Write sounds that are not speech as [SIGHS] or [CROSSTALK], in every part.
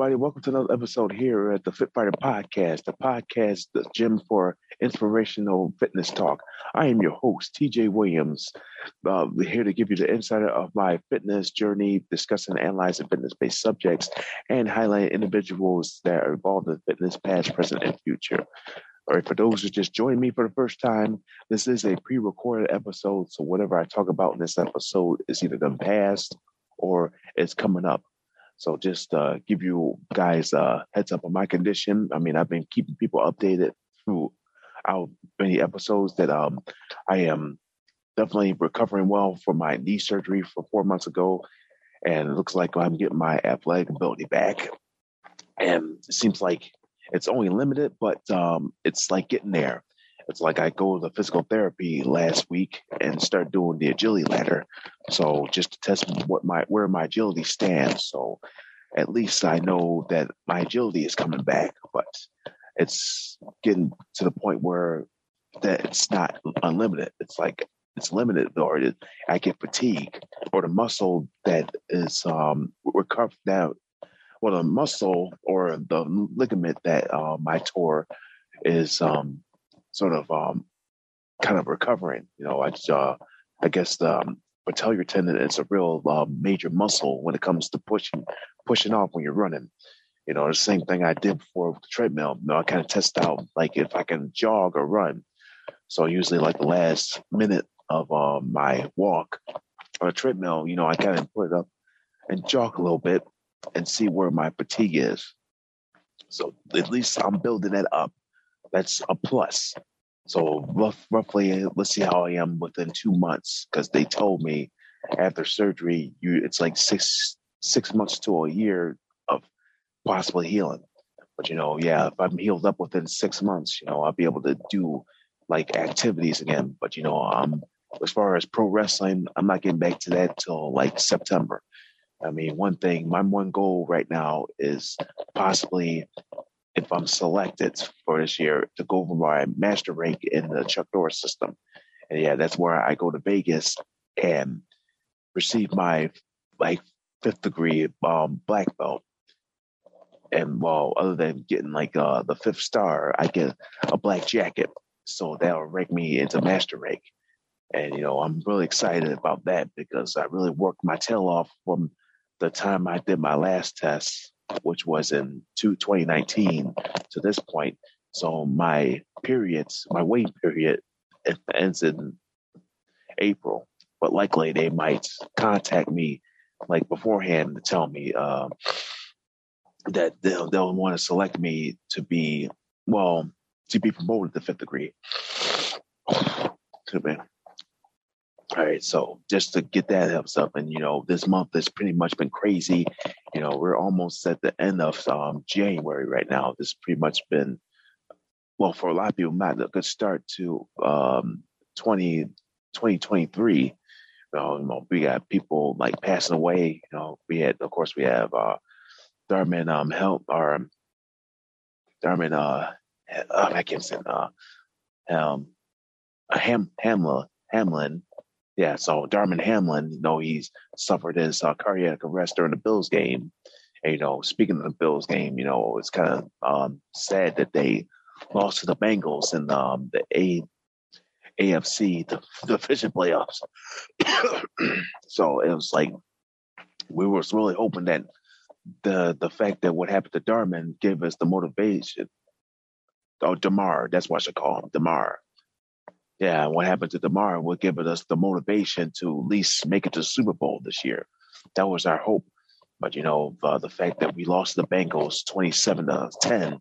Everybody. Welcome to another episode here at the Fit Fighter Podcast, the podcast, the gym for inspirational fitness talk. I am your host, TJ Williams, uh, here to give you the insider of my fitness journey, discussing analyzing fitness based subjects, and highlighting individuals that are involved in fitness, past, present, and future. All right, for those who just joined me for the first time, this is a pre recorded episode. So, whatever I talk about in this episode is either done past or it's coming up. So just uh, give you guys a heads up on my condition. I mean, I've been keeping people updated through our many episodes that um, I am definitely recovering well from my knee surgery for four months ago. And it looks like I'm getting my athletic ability back. And it seems like it's only limited, but um, it's like getting there. It's like I go to physical therapy last week and start doing the agility ladder. So just to test what my where my agility stands. So at least I know that my agility is coming back, but it's getting to the point where that it's not unlimited. It's like it's limited or it, I get fatigue or the muscle that is um recovered now well the muscle or the ligament that um I tore is um sort of um, kind of recovering. You know, I uh, I guess the um, patellar tendon is a real uh, major muscle when it comes to pushing pushing off when you're running. You know, the same thing I did before with the treadmill. You know, I kind of test out like if I can jog or run. So usually, like the last minute of uh, my walk on a treadmill, you know, I kind of put it up and jog a little bit and see where my fatigue is. So at least I'm building that up that's a plus. So rough, roughly, let's see how I am within two months because they told me after surgery, you it's like six six months to a year of possibly healing. But you know, yeah, if I'm healed up within six months, you know, I'll be able to do like activities again. But you know, um, as far as pro wrestling, I'm not getting back to that till like September. I mean, one thing, my one goal right now is possibly if I'm selected for this year to go over my master rank in the Chuck Norris system. And yeah, that's where I go to Vegas and receive my like fifth degree um, black belt. And well, other than getting like uh, the fifth star, I get a black jacket. So that'll rank me into master rank. And you know, I'm really excited about that because I really worked my tail off from the time I did my last test which was in 2019 to this point. So my periods, my waiting period ends in April, but likely they might contact me like beforehand to tell me uh, that they'll, they'll want to select me to be, well, to be promoted to fifth degree. Good man. All right, so just to get that helps up, and you know, this month has pretty much been crazy. You know, we're almost at the end of um, January right now. This pretty much been, well, for a lot of people, not a good start to um, 20, 2023. You know, you know, we got people like passing away. You know, we had, of course, we have uh, Darman um, help or um, Darman uh, uh, I can't say uh, um, Ham Hamlin Hamlin yeah, so Darman Hamlin, you know, he's suffered his uh, cardiac arrest during the Bills game. And, you know, speaking of the Bills game, you know, it's kind of um, sad that they lost to the Bengals in um, the A AFC the division playoffs. [COUGHS] so it was like we were really hoping that the the fact that what happened to Darman gave us the motivation. Oh, Damar, that's what I should call him, Damar yeah, what happened to Damar will give us the motivation to at least make it to Super Bowl this year. That was our hope. But, you know, uh, the fact that we lost the Bengals 27 to 10,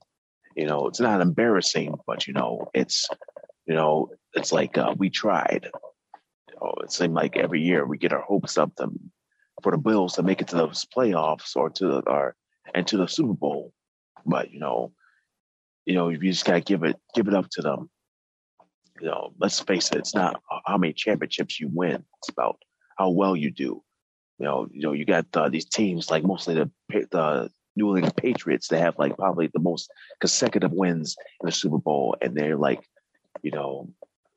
you know, it's not embarrassing, but, you know, it's, you know, it's like uh, we tried. You know, it seemed like every year we get our hopes up to, for the Bills to make it to those playoffs or to or and to the Super Bowl, but you know, you know, you just gotta give it give it up to them. You know, let's face it, it's not how many championships you win; it's about how well you do. You know, you know, you got uh, these teams like mostly the the New England Patriots that have like probably the most consecutive wins in the Super Bowl, and they're like, you know,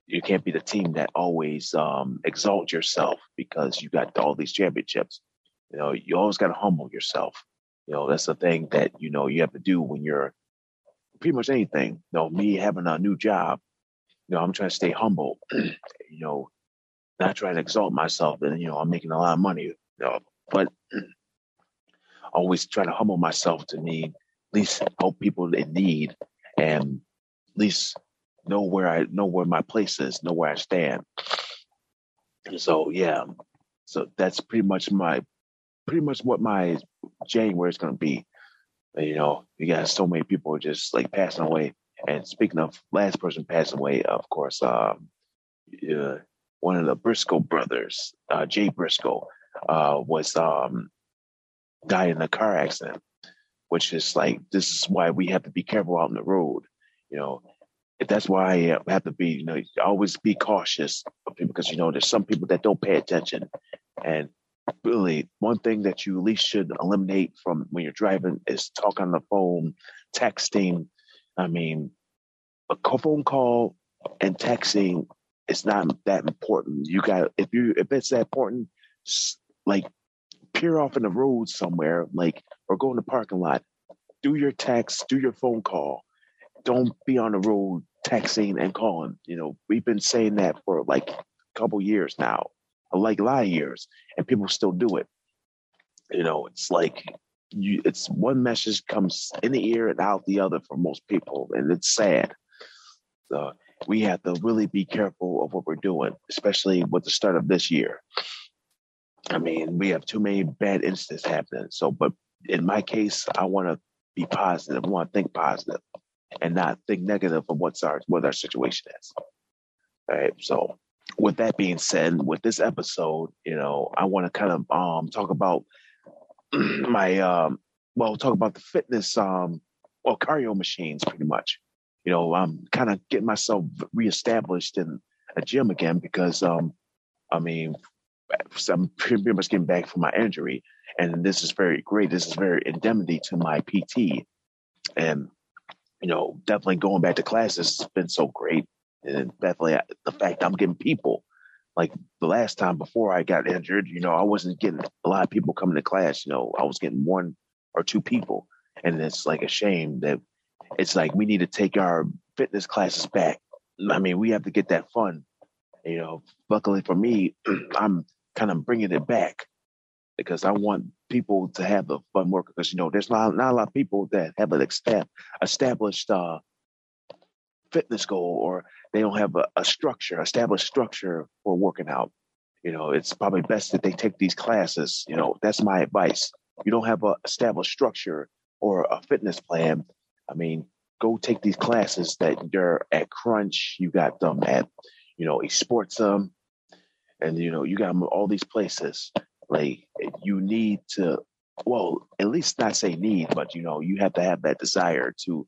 you can't be the team that always um, exalt yourself because you got all these championships. You know, you always got to humble yourself. You know, that's the thing that you know you have to do when you're pretty much anything. You know, me having a new job, know, I'm trying to stay humble. [CLEARS THROAT] you know, not trying to exalt myself, and you know, I'm making a lot of money. You know, but [CLEARS THROAT] always try to humble myself to need at least help people in need, and at least know where I know where my place is, know where I stand. And so yeah, so that's pretty much my pretty much what my January is going to be. You know, you got so many people just like passing away. And speaking of last person passing away, of course, um, uh, one of the Briscoe brothers, uh, Jay Briscoe, uh, was um, died in a car accident. Which is like this is why we have to be careful out on the road. You know, that's why I have to be, you know, always be cautious of people because you know there's some people that don't pay attention, and really one thing that you at least should eliminate from when you're driving is talking on the phone, texting. I mean, a phone call and texting is not that important. You got if you if it's that important, like peer off in the road somewhere, like or go in the parking lot, do your text, do your phone call. Don't be on the road texting and calling. You know, we've been saying that for like a couple years now like a lot of years, and people still do it. You know, it's like you, it's one message comes in the ear and out the other for most people, and it's sad. So we have to really be careful of what we're doing, especially with the start of this year. I mean, we have too many bad incidents happening. So, but in my case, I want to be positive. I want to think positive and not think negative of what's our what our situation is. All right. So with that being said, with this episode, you know, I want to kind of um talk about [CLEARS THROAT] my um well, talk about the fitness um well cardio machines pretty much. You know, I'm kind of getting myself reestablished in a gym again because um I mean I'm pretty much getting back from my injury and this is very great. This is very indemnity to my PT. And you know, definitely going back to classes has been so great and definitely the fact I'm getting people. Like the last time before I got injured, you know, I wasn't getting a lot of people coming to class. You know, I was getting one or two people, and it's like a shame that it's like we need to take our fitness classes back. I mean, we have to get that fun. You know, luckily for me, [CLEARS THROAT] I'm kind of bringing it back because I want people to have the fun work. Because you know, there's not not a lot of people that have an established uh, fitness goal or they don't have a, a structure, established structure for working out. You know, it's probably best that they take these classes. You know, that's my advice. You don't have a established structure or a fitness plan. I mean, go take these classes that you're at Crunch. You got them at, you know, a sports um, and you know, you got them all these places. Like you need to, well, at least not say need, but you know, you have to have that desire to,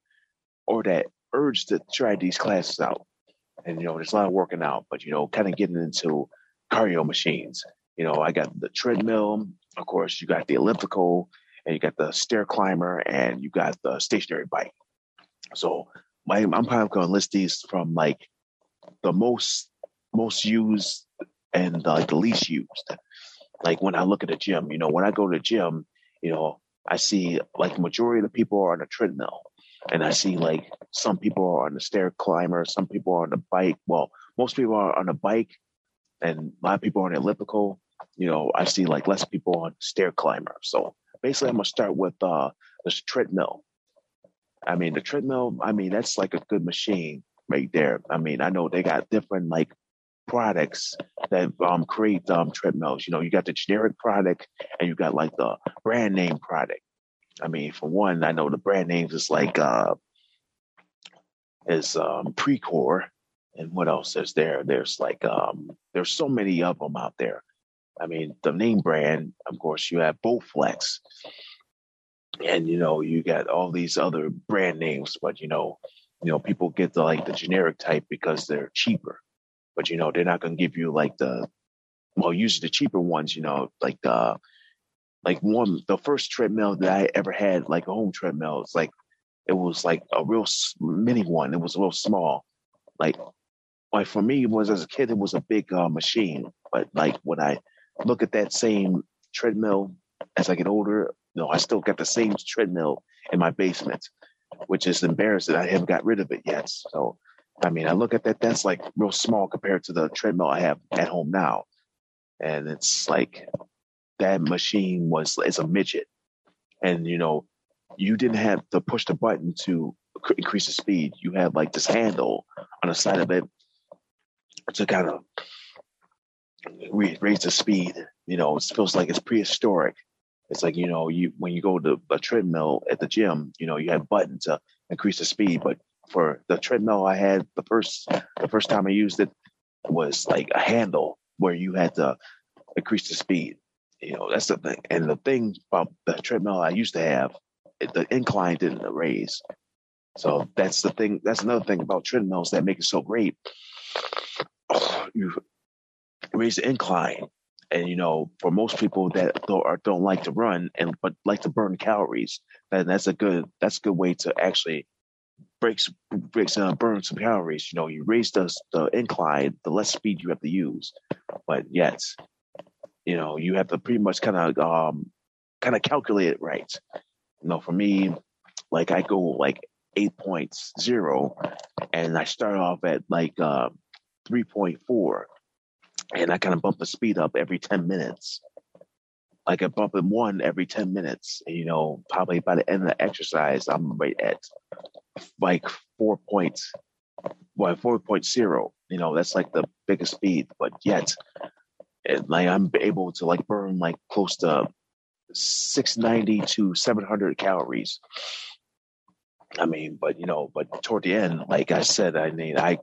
or that urge to try these classes out. And, you know, there's a lot of working out, but, you know, kind of getting into cardio machines. You know, I got the treadmill, of course, you got the elliptical, and you got the stair climber, and you got the stationary bike. So my, I'm probably going to list these from like the most most used and like the least used. Like when I look at the gym, you know, when I go to the gym, you know, I see like the majority of the people are on a treadmill and I see like some people are on the stair climber, some people are on the bike. Well, most people are on a bike, and a lot of people are on elliptical. You know, I see like less people on stair climber. So basically, I'm gonna start with uh this treadmill. I mean, the treadmill. I mean, that's like a good machine right there. I mean, I know they got different like products that um create um treadmills. You know, you got the generic product and you got like the brand name product. I mean, for one, I know the brand names is like uh is um Precor, and what else is there? There's like um, there's so many of them out there. I mean, the name brand, of course, you have Bowflex, and you know you got all these other brand names, but you know, you know people get the like the generic type because they're cheaper, but you know they're not going to give you like the well, usually the cheaper ones, you know, like the like one the first treadmill that I ever had, like a home treadmill, it's like it was like a real mini one. It was a little small, like like for me, it was as a kid, it was a big uh, machine. But like when I look at that same treadmill as I get older, you know, I still got the same treadmill in my basement, which is embarrassing. I haven't got rid of it yet. So, I mean, I look at that, that's like real small compared to the treadmill I have at home now. And it's like that machine was, it's a midget. And, you know, you didn't have to push the button to increase the speed. You had like this handle on the side of it to kind of raise the speed. You know, it feels like it's prehistoric. It's like you know, you when you go to a treadmill at the gym, you know, you have buttons to increase the speed. But for the treadmill I had the first the first time I used it was like a handle where you had to increase the speed. You know, that's the thing. And the thing about the treadmill I used to have, the incline didn't raise. So that's the thing. That's another thing about treadmills that make it so great. [SIGHS] You raise the incline, and you know, for most people that don't don't like to run and but like to burn calories, then that's a good that's a good way to actually breaks breaks uh, burn some calories. You know, you raise the the incline, the less speed you have to use, but yet, you know, you have to pretty much kind of um kind of calculate it right. You know, for me, like I go like 8.0 and I start off at like uh, 3.4 and I kind of bump the speed up every 10 minutes. Like I bump it one every 10 minutes. And, you know, probably by the end of the exercise, I'm right at like four points, well, 4.0. You know, that's like the biggest speed, but yet, it, like I'm able to like burn like close to 690 to 700 calories I mean, but you know, but toward the end, like I said, I mean, I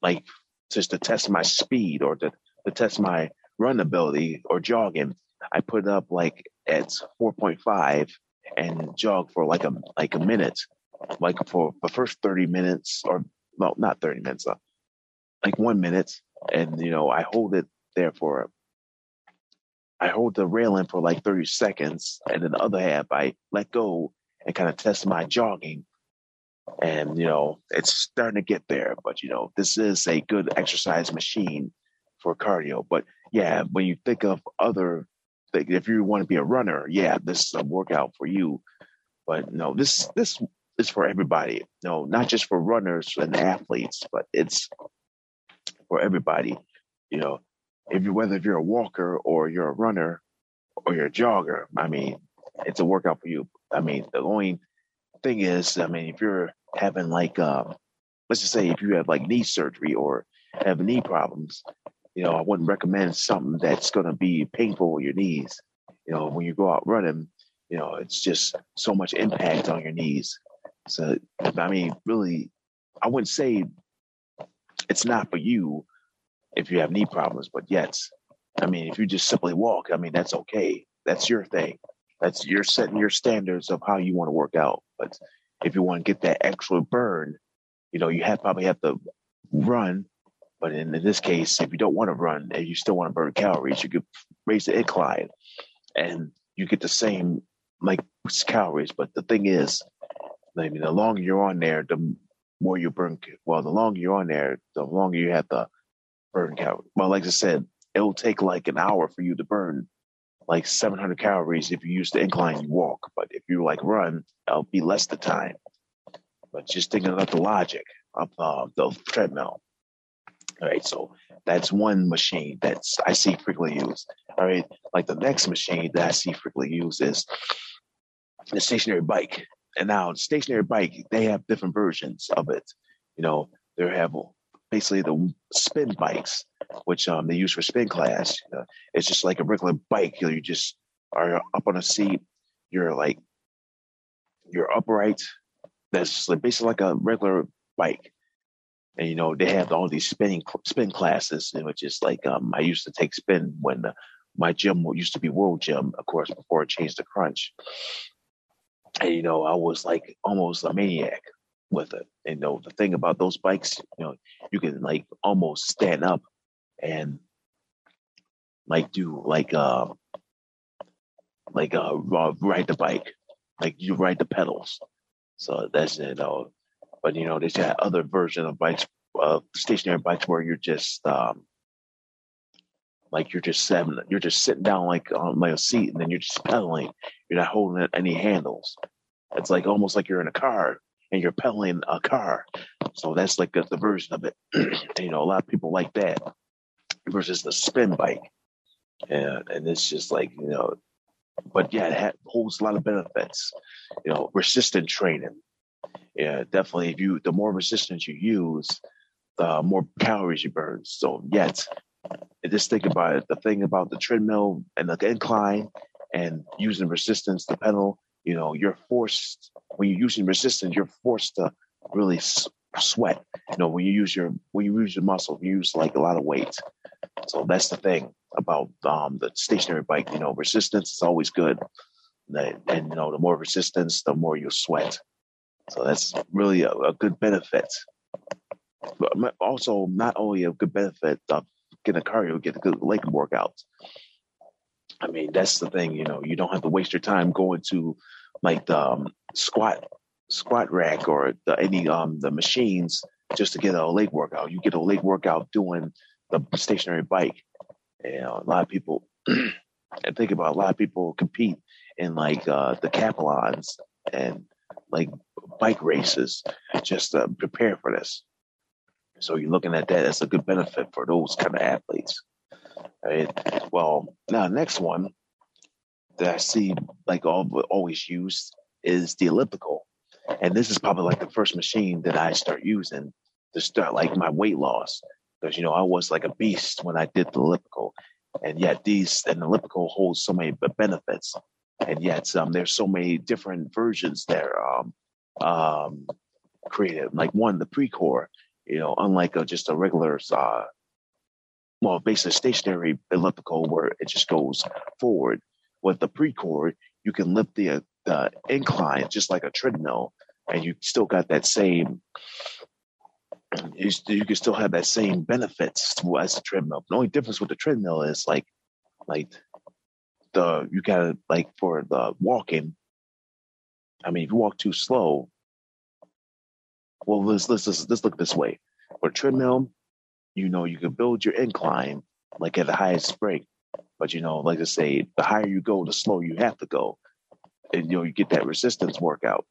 like just to test my speed or to, to test my run ability or jogging, I put up like at 4.5 and jog for like a like a minute, like for the first 30 minutes or well, not 30 minutes, uh, like one minute, and you know, I hold it there for. I hold the railing for like 30 seconds, and then the other half I let go and kind of test my jogging. And you know it's starting to get there but you know this is a good exercise machine for cardio. But yeah when you think of other things, if you want to be a runner yeah this is a workout for you. But no this this is for everybody. No not just for runners and athletes but it's for everybody you know if you whether if you're a walker or you're a runner or you're a jogger i mean it's a workout for you i mean the only thing is, I mean, if you're having like, um, let's just say if you have like knee surgery or have knee problems, you know, I wouldn't recommend something that's going to be painful on your knees. You know, when you go out running, you know, it's just so much impact on your knees. So, I mean, really, I wouldn't say it's not for you if you have knee problems, but yet, I mean, if you just simply walk, I mean, that's okay. That's your thing. That's you're setting your standards of how you want to work out. But if you want to get that extra burn, you know, you have probably have to run. But in, in this case, if you don't want to run and you still want to burn calories, you could raise the incline and you get the same like calories. But the thing is, I mean, the longer you're on there, the more you burn. Well, the longer you're on there, the longer you have to burn calories. Well, like I said, it'll take like an hour for you to burn like 700 calories if you use the incline you walk. But if you like run, it'll be less the time. But just thinking about the logic of uh, the treadmill. All right, so that's one machine that's I see frequently used. All right, like the next machine that I see frequently used is the stationary bike. And now, stationary bike, they have different versions of it. You know, they have basically the spin bikes, which um, they use for spin class. Uh, it's just like a regular bike. You, know, you just are up on a seat. You're like you're upright. That's like basically like a regular bike. and you know they have all these spinning spin classes, which is like um, I used to take spin when the, my gym used to be World Gym, of course, before it changed to Crunch. And you know, I was like almost a maniac with it. And you know, the thing about those bikes, you know, you can like almost stand up and like do like uh like uh ride the bike, like you ride the pedals. So that's you know, but you know, there's that other version of bikes, uh, stationary bikes where you're just um like you're just sitting, you're just sitting down like on like a seat, and then you're just pedaling. You're not holding any handles. It's like almost like you're in a car and you're pedaling a car. So that's like the, the version of it. [CLEARS THROAT] you know, a lot of people like that versus the spin bike. And, and it's just like, you know, but yeah, it holds a lot of benefits. You know, resistant training. Yeah, definitely. If you, the more resistance you use, the more calories you burn. So, yet, just think about it. The thing about the treadmill and the incline and using resistance, the pedal, you know, you're forced when you're using resistance, you're forced to really sweat. You know, when you use your when you use your muscle, you use like a lot of weight. So that's the thing about um, the stationary bike. You know, resistance is always good, and, and you know, the more resistance, the more you sweat. So that's really a, a good benefit. But also, not only a good benefit of getting a cardio, get a good leg workout. I mean, that's the thing. You know, you don't have to waste your time going to like the um, squat squat rack or the, any um the machines just to get a leg workout. You get a leg workout doing the stationary bike. Know, a lot of people [CLEARS THROAT] and think about a lot of people compete in like uh, the decathlons and like bike races just to prepare for this. So you're looking at that as a good benefit for those kind of athletes. Right. Well, now next one that I see like all, always used is the elliptical. And this is probably like the first machine that I start using to start like my weight loss. Because, you know, I was like a beast when I did the elliptical. And yet these, and the elliptical holds so many benefits. And yet um, there's so many different versions there um, um, created. Like one, the Precor, you know, unlike a, just a regular, uh, well, basically stationary elliptical where it just goes forward. With the Precor, you can lift the uh, the incline just like a treadmill, and you still got that same. You, you can still have that same benefits as the treadmill. The only difference with the treadmill is like, like the you gotta like for the walking. I mean, if you walk too slow, well, let's let's let's, look this way. For a treadmill, you know, you can build your incline like at the highest spring, but you know, like I say, the higher you go, the slower you have to go and you know you get that resistance workout.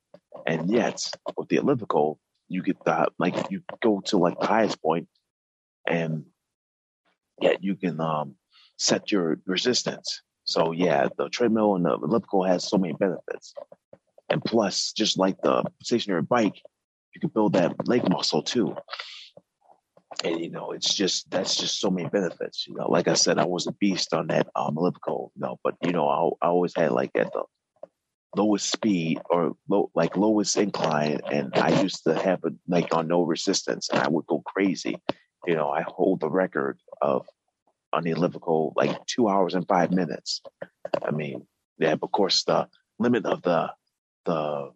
And yet with the elliptical, you get the like you go to like the highest point, and yet you can um, set your resistance. So yeah, the treadmill and the elliptical has so many benefits. And plus, just like the stationary bike, you can build that leg muscle too. And you know, it's just that's just so many benefits. You know, like I said, I was a beast on that um, elliptical. You know, but you know, I, I always had like at the lowest speed or low, like lowest incline, and I used to have it like on no resistance, and I would go crazy. You know, I hold the record of on the elliptical like two hours and five minutes. I mean, yeah, of course the limit of the the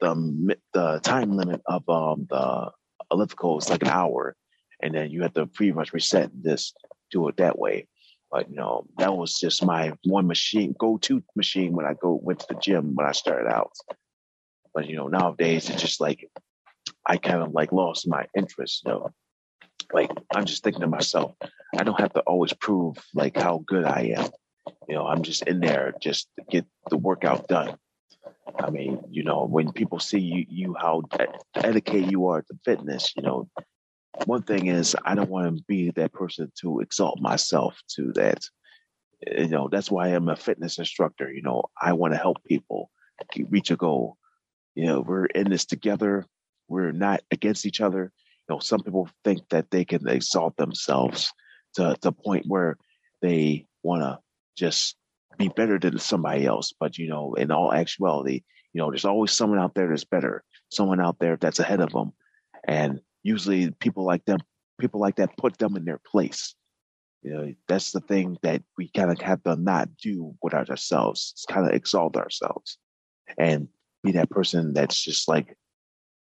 the the time limit of um the elliptical is like an hour, and then you have to pretty much reset this do it that way. But you know, that was just my one machine, go-to machine when I go went to the gym when I started out. But you know, nowadays it's just like I kind of like lost my interest. You know, like I'm just thinking to myself, I don't have to always prove like how good I am. You know, I'm just in there just to get the workout done. I mean, you know, when people see you, you how dedicated you are to fitness, you know, one thing is I don't want to be that person to exalt myself to that. You know, that's why I'm a fitness instructor. You know, I want to help people reach a goal. You know, we're in this together. We're not against each other. You know, some people think that they can exalt themselves to the point where they want to just be better than somebody else. But you know, in all actuality, you know, there's always someone out there that's better, someone out there that's ahead of them, and usually people like them, people like that put them in their place. You know, that's the thing that we kind of have to not do without ourselves. It's kind of exalt ourselves and be that person that's just like,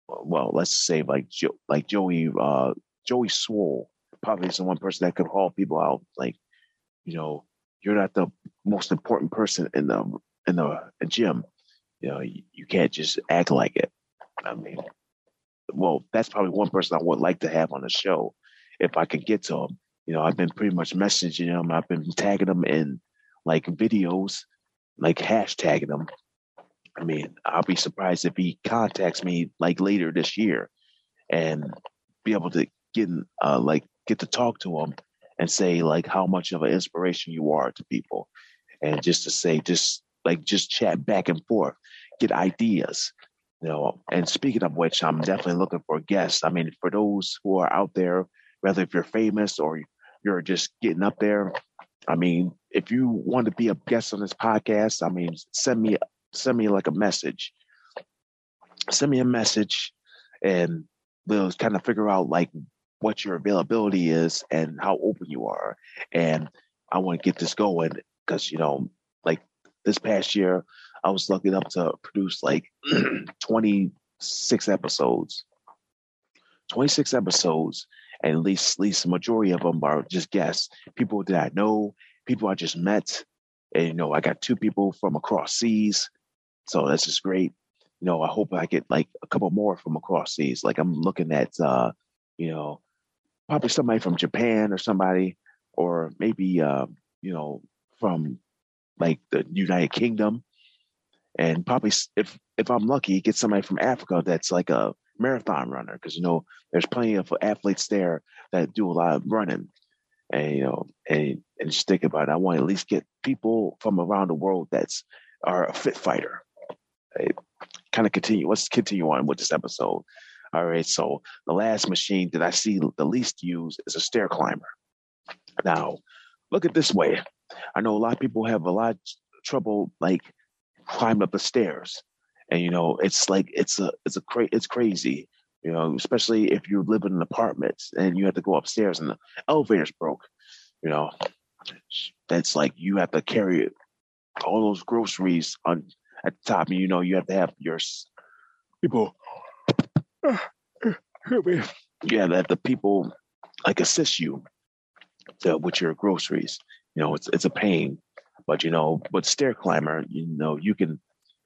well, let's say like jo- like Joey uh, Joey Swoll probably is the one person that could haul people out. Like, you know, you're not the most important person in the in the gym. You know, you, you can't just act like it. I mean, well, that's probably one person I would like to have on the show if I could get to him. You know, I've been pretty much messaging him. I've been tagging him in like videos, like hashtagging him. I mean, I'll be surprised if he contacts me like later this year and be able to get uh, like get to talk to him and say like how much of an inspiration you are to people and just to say just like just chat back and forth get ideas you know and speaking of which i'm definitely looking for guests i mean for those who are out there whether if you're famous or you're just getting up there i mean if you want to be a guest on this podcast i mean send me send me like a message send me a message and we'll kind of figure out like what your availability is and how open you are. And I want to get this going because, you know, like this past year, I was lucky enough to produce like [CLEARS THROAT] 26 episodes. 26 episodes, and at least at least the majority of them are just guests, people that I know, people I just met. And you know, I got two people from across seas. So that's just great. You know, I hope I get like a couple more from across seas. Like I'm looking at uh, you know, probably somebody from Japan or somebody, or maybe uh, you know from like the United Kingdom, and probably if if I'm lucky, get somebody from Africa that's like a marathon runner because you know there's plenty of athletes there that do a lot of running, and you know and and just think about it, I want to at least get people from around the world that's are a fit fighter. Right? Kind of continue. Let's continue on with this episode. All right. So the last machine that I see the least used is a stair climber. Now, look at this way. I know a lot of people have a lot of trouble like climbing up the stairs, and you know it's like it's a it's a cra- it's crazy. You know, especially if you live in an apartment and you have to go upstairs and the elevator's broke. You know, that's like you have to carry all those groceries on at the top, and you know you have to have your people [SIGHS] yeah, that the people like assist you to, with your groceries. You know, it's it's a pain, but you know, but stair climber, you know, you can, you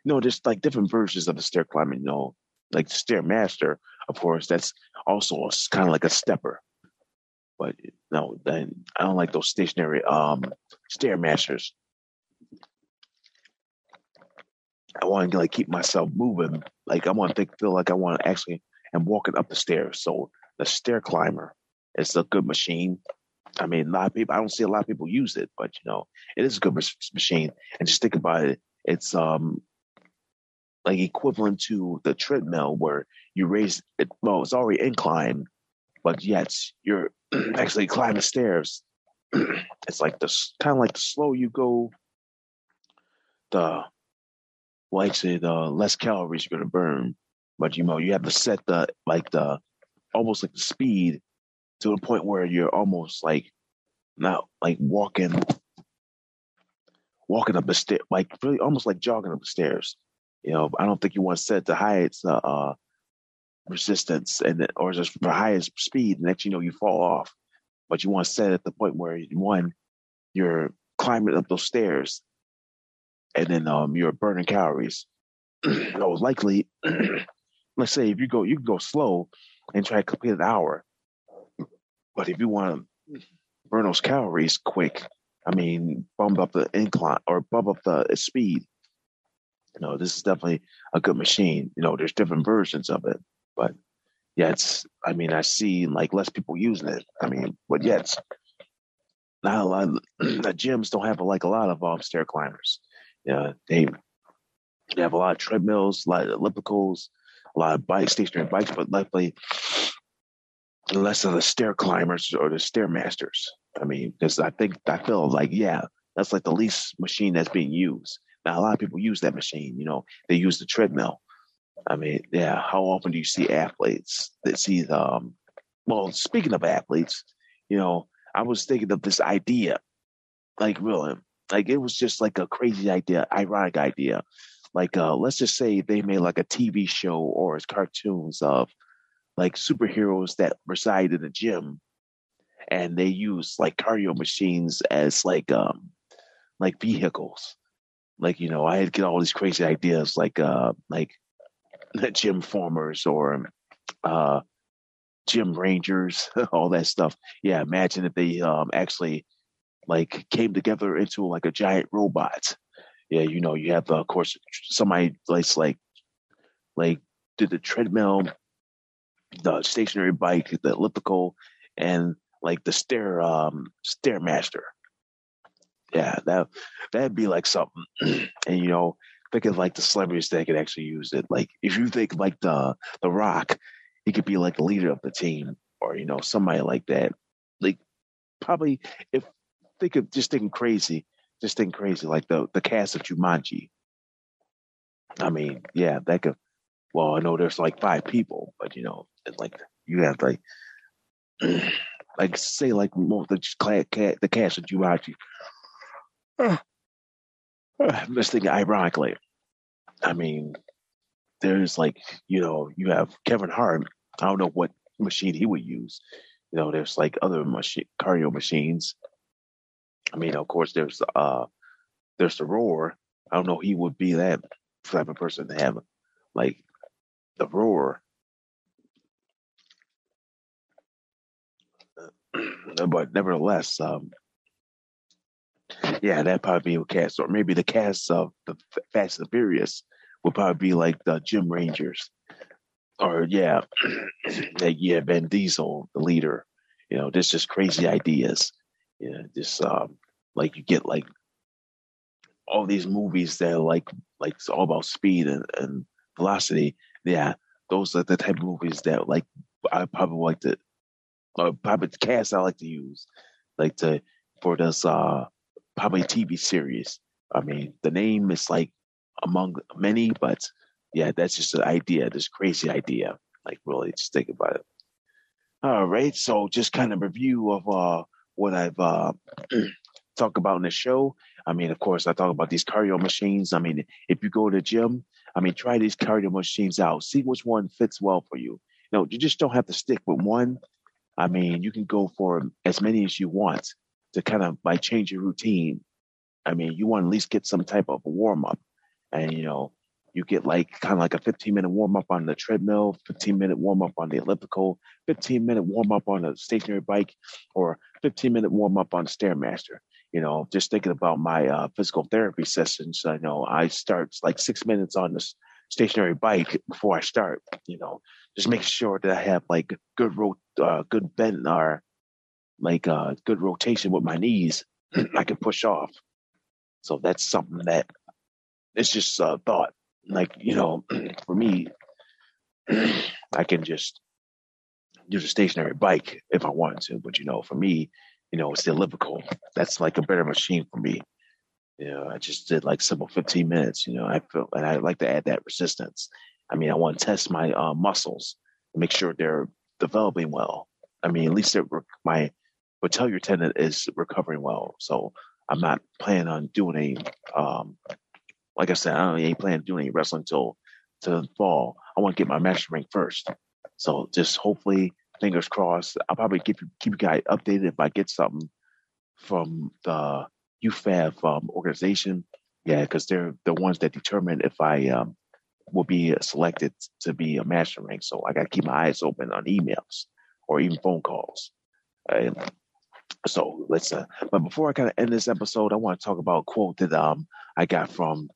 know, there's like different versions of the stair climber. You know, like stair master, of course, that's also kind of like a stepper. But no, then I don't like those stationary um stair masters. I want to like keep myself moving. Like I want to feel like I want to actually am walking up the stairs. So the stair climber is a good machine. I mean, a lot of people. I don't see a lot of people use it, but you know, it is a good machine. And just think about it. It's um like equivalent to the treadmill where you raise it. Well, it's already inclined, but yet you're [CLEARS THROAT] actually climbing stairs. [CLEARS THROAT] it's like the kind of like the slow you go, the like say the less calories you're gonna burn. But you know, you have to set the like the almost like the speed to the point where you're almost like not like walking walking up the stair like really almost like jogging up the stairs. You know, I don't think you want to set the highest uh, uh resistance and or just the highest speed, and that you know you fall off. But you want to set at the point where one, you're climbing up those stairs and then um, you're burning calories. [CLEARS THROAT] no, likely, [CLEARS THROAT] let's say if you go, you can go slow and try to complete an hour. But if you want to burn those calories quick, I mean, bump up the incline or bump up the speed. You know, this is definitely a good machine. You know, there's different versions of it, but yeah, it's. I mean, I see like less people using it. I mean, but yet, not a lot. Of, [CLEARS THROAT] the gyms don't have like a lot of um, stair climbers. Yeah, they they have a lot of treadmills, a lot of ellipticals, a lot of bikes, stationary bikes, but luckily less of the stair climbers or the stair masters. I mean, because I think I feel like yeah, that's like the least machine that's being used. Now a lot of people use that machine. You know, they use the treadmill, I mean, yeah, how often do you see athletes that see um well, speaking of athletes, you know, I was thinking of this idea, like really, like it was just like a crazy idea, ironic idea. Like uh let's just say they made like a TV show or cartoons of like superheroes that reside in a gym and they use like cardio machines as like um like vehicles. Like, you know, I had get all these crazy ideas like uh like the gym formers or uh gym rangers, [LAUGHS] all that stuff. Yeah, imagine if they um actually like came together into like a giant robot. Yeah, you know, you have uh, of course somebody like like like did the treadmill, the stationary bike, the elliptical, and like the stair um stairmaster yeah, that that'd be like something. [CLEARS THROAT] and you know, think of like the celebrities that could actually use it. Like if you think like the the Rock, he could be like the leader of the team, or you know, somebody like that. Like probably if think of just thinking crazy, just thinking crazy, like the the cast of Jumanji. I mean, yeah, that could. Well, I know there's like five people, but you know, it's like you have like, [CLEARS THROAT] like say like the the cast of Jumanji [SIGHS] I'm just thinking ironically. I mean, there's like, you know, you have Kevin Hart. I don't know what machine he would use. You know, there's like other machine cardio machines. I mean, of course, there's uh, there's the rower. I don't know. He would be that type of person to have like the rower. [CLEARS THROAT] but nevertheless, um, yeah, that probably be a cast, or maybe the cast of the Fast and Furious would probably be like the Gym Rangers, or yeah, [CLEARS THROAT] like yeah, Vin Diesel, the leader. You know, this just crazy ideas. You know, just um, like you get like all these movies that are like like it's all about speed and, and velocity. Yeah, those are the type of movies that like I probably like to, or probably the cast I like to use, like to for this uh probably TV series. I mean, the name is like among many, but yeah, that's just an idea, this crazy idea. Like really just think about it. All right. So just kind of review of uh what I've uh [CLEARS THROAT] talked about in the show. I mean, of course, I talk about these cardio machines. I mean, if you go to the gym, I mean, try these cardio machines out. See which one fits well for you. You know, you just don't have to stick with one. I mean, you can go for as many as you want to kind of like change your routine. I mean, you want to at least get some type of a warm up, and you know, you get like kind of like a 15 minute warm up on the treadmill, 15 minute warm up on the elliptical, 15 minute warm up on a stationary bike, or 15 minute warm up on stairmaster. You know, just thinking about my uh, physical therapy sessions. I know I start like six minutes on the stationary bike before I start. You know, just make sure that I have like good road, uh, good bend or like uh, good rotation with my knees, [CLEARS THROAT] I can push off. So that's something that it's just a thought. Like, you know, [CLEARS THROAT] for me, [CLEARS THROAT] I can just use a stationary bike if I want to. But, you know, for me, you know, it's the elliptical. That's like a better machine for me. You know, I just did like simple 15 minutes, you know, I feel, and I like to add that resistance. I mean, I want to test my uh, muscles and make sure they're developing well. I mean, at least my your tendon is recovering well. So I'm not planning on doing any, um, like I said, I don't ain't planning on doing any wrestling until to the fall. I want to get my master rank first. So just hopefully, fingers crossed. I'll probably keep you keep you guys updated if I get something from the UFAF um, organization. Yeah, because they're the ones that determine if I um, will be selected to be a master rank. So I got to keep my eyes open on emails or even phone calls. And so let's. Uh, but before I kind of end this episode, I want to talk about a quote that um I got from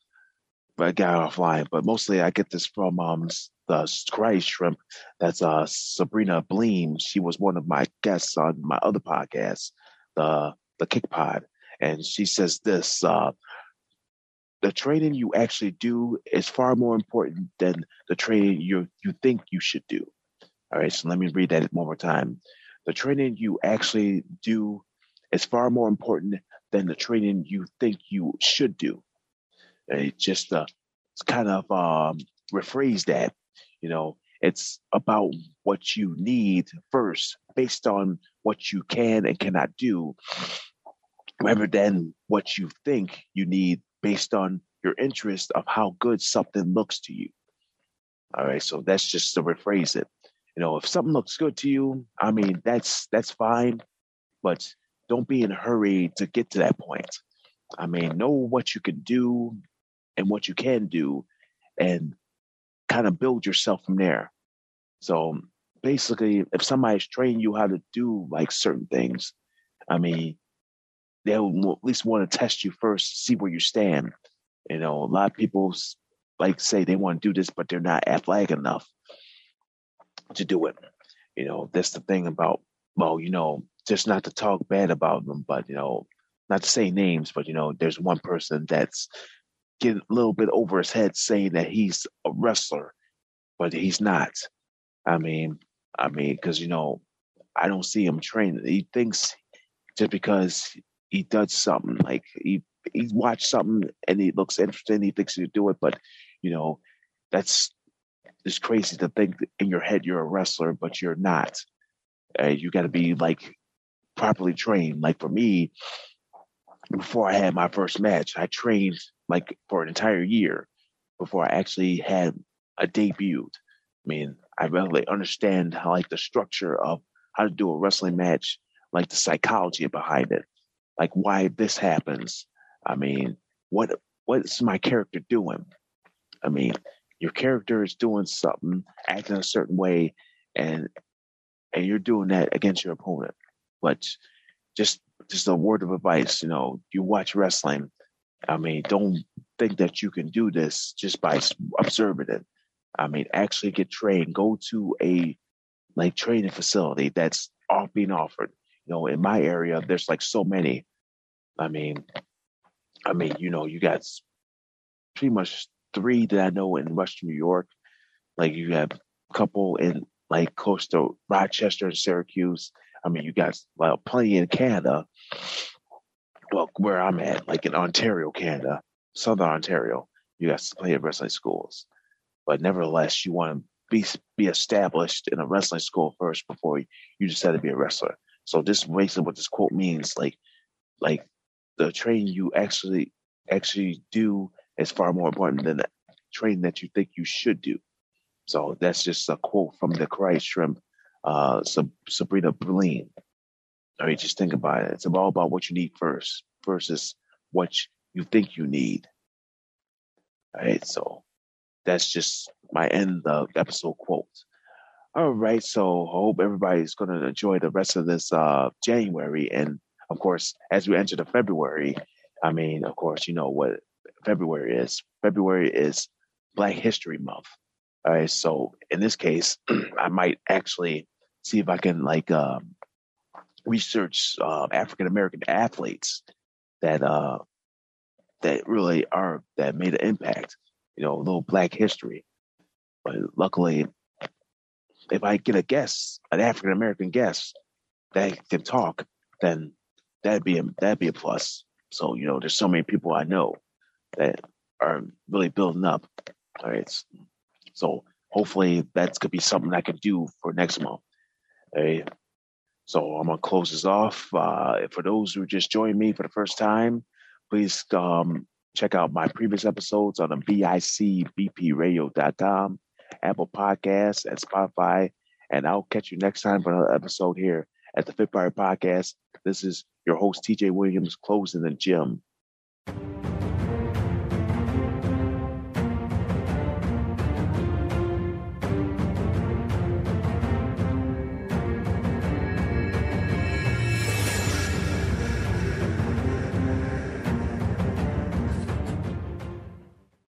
I got offline, but mostly I get this from um the Cry Shrimp. That's uh Sabrina Bleem. She was one of my guests on my other podcast, the the Kick Pod, and she says this: uh, the training you actually do is far more important than the training you you think you should do. All right, so let me read that one more time the training you actually do is far more important than the training you think you should do. It just uh, kind of um, rephrase that. You know, it's about what you need first, based on what you can and cannot do, rather than what you think you need based on your interest of how good something looks to you. All right, so that's just to rephrase it. You know, if something looks good to you, I mean, that's that's fine, but don't be in a hurry to get to that point. I mean, know what you can do and what you can do, and kind of build yourself from there. So basically, if somebody's training you how to do like certain things, I mean, they'll at least want to test you first, see where you stand. You know, a lot of people like say they want to do this, but they're not athletic enough to do it. You know, that's the thing about well, you know, just not to talk bad about them, but you know, not to say names, but you know, there's one person that's getting a little bit over his head saying that he's a wrestler, but he's not. I mean, I mean, because you know, I don't see him training. He thinks just because he does something like he he watched something and he looks interesting, he thinks he do it, but you know, that's it's crazy to think in your head you're a wrestler, but you're not. Uh, you got to be like properly trained. Like for me, before I had my first match, I trained like for an entire year before I actually had a debut. I mean, I really understand how like the structure of how to do a wrestling match, like the psychology behind it, like why this happens. I mean, what what's my character doing? I mean, your character is doing something, acting a certain way, and and you're doing that against your opponent. But just just a word of advice, you know, you watch wrestling. I mean, don't think that you can do this just by observing it. I mean, actually get trained. Go to a like training facility that's all being offered. You know, in my area, there's like so many. I mean, I mean, you know, you got pretty much three that I know in Western New York. Like you have a couple in like coastal Rochester and Syracuse. I mean, you got well, plenty in Canada. Well, where I'm at, like in Ontario, Canada, Southern Ontario, you got plenty of wrestling schools. But nevertheless, you want to be be established in a wrestling school first before you decide to be a wrestler. So this basically what this quote means. Like, like the training you actually actually do is far more important than the training that you think you should do. So that's just a quote from the Karate Shrimp, uh, Sabrina Berlin. I mean, just think about it. It's all about what you need first versus what you think you need. All right, so that's just my end of episode quote. All right, so hope everybody's going to enjoy the rest of this uh, January, and of course, as we enter the February, I mean, of course, you know what February is. February is Black History Month. All right, so in this case, [CLEARS THROAT] I might actually see if I can like um, research uh, African American athletes that uh, that really are that made an impact. You know, a little Black history. But luckily, if I get a guest, an African American guest that can talk, then that'd be a, that'd be a plus. So you know, there's so many people I know that are really building up. All right. So hopefully that's gonna be something I can do for next month. All right. So I'm gonna close this off. Uh, for those who just joined me for the first time, please um, check out my previous episodes on the bicbpradio.com, Apple Podcasts, and Spotify. And I'll catch you next time for another episode here at the Fit Fire Podcast. This is your host, TJ Williams, closing the gym.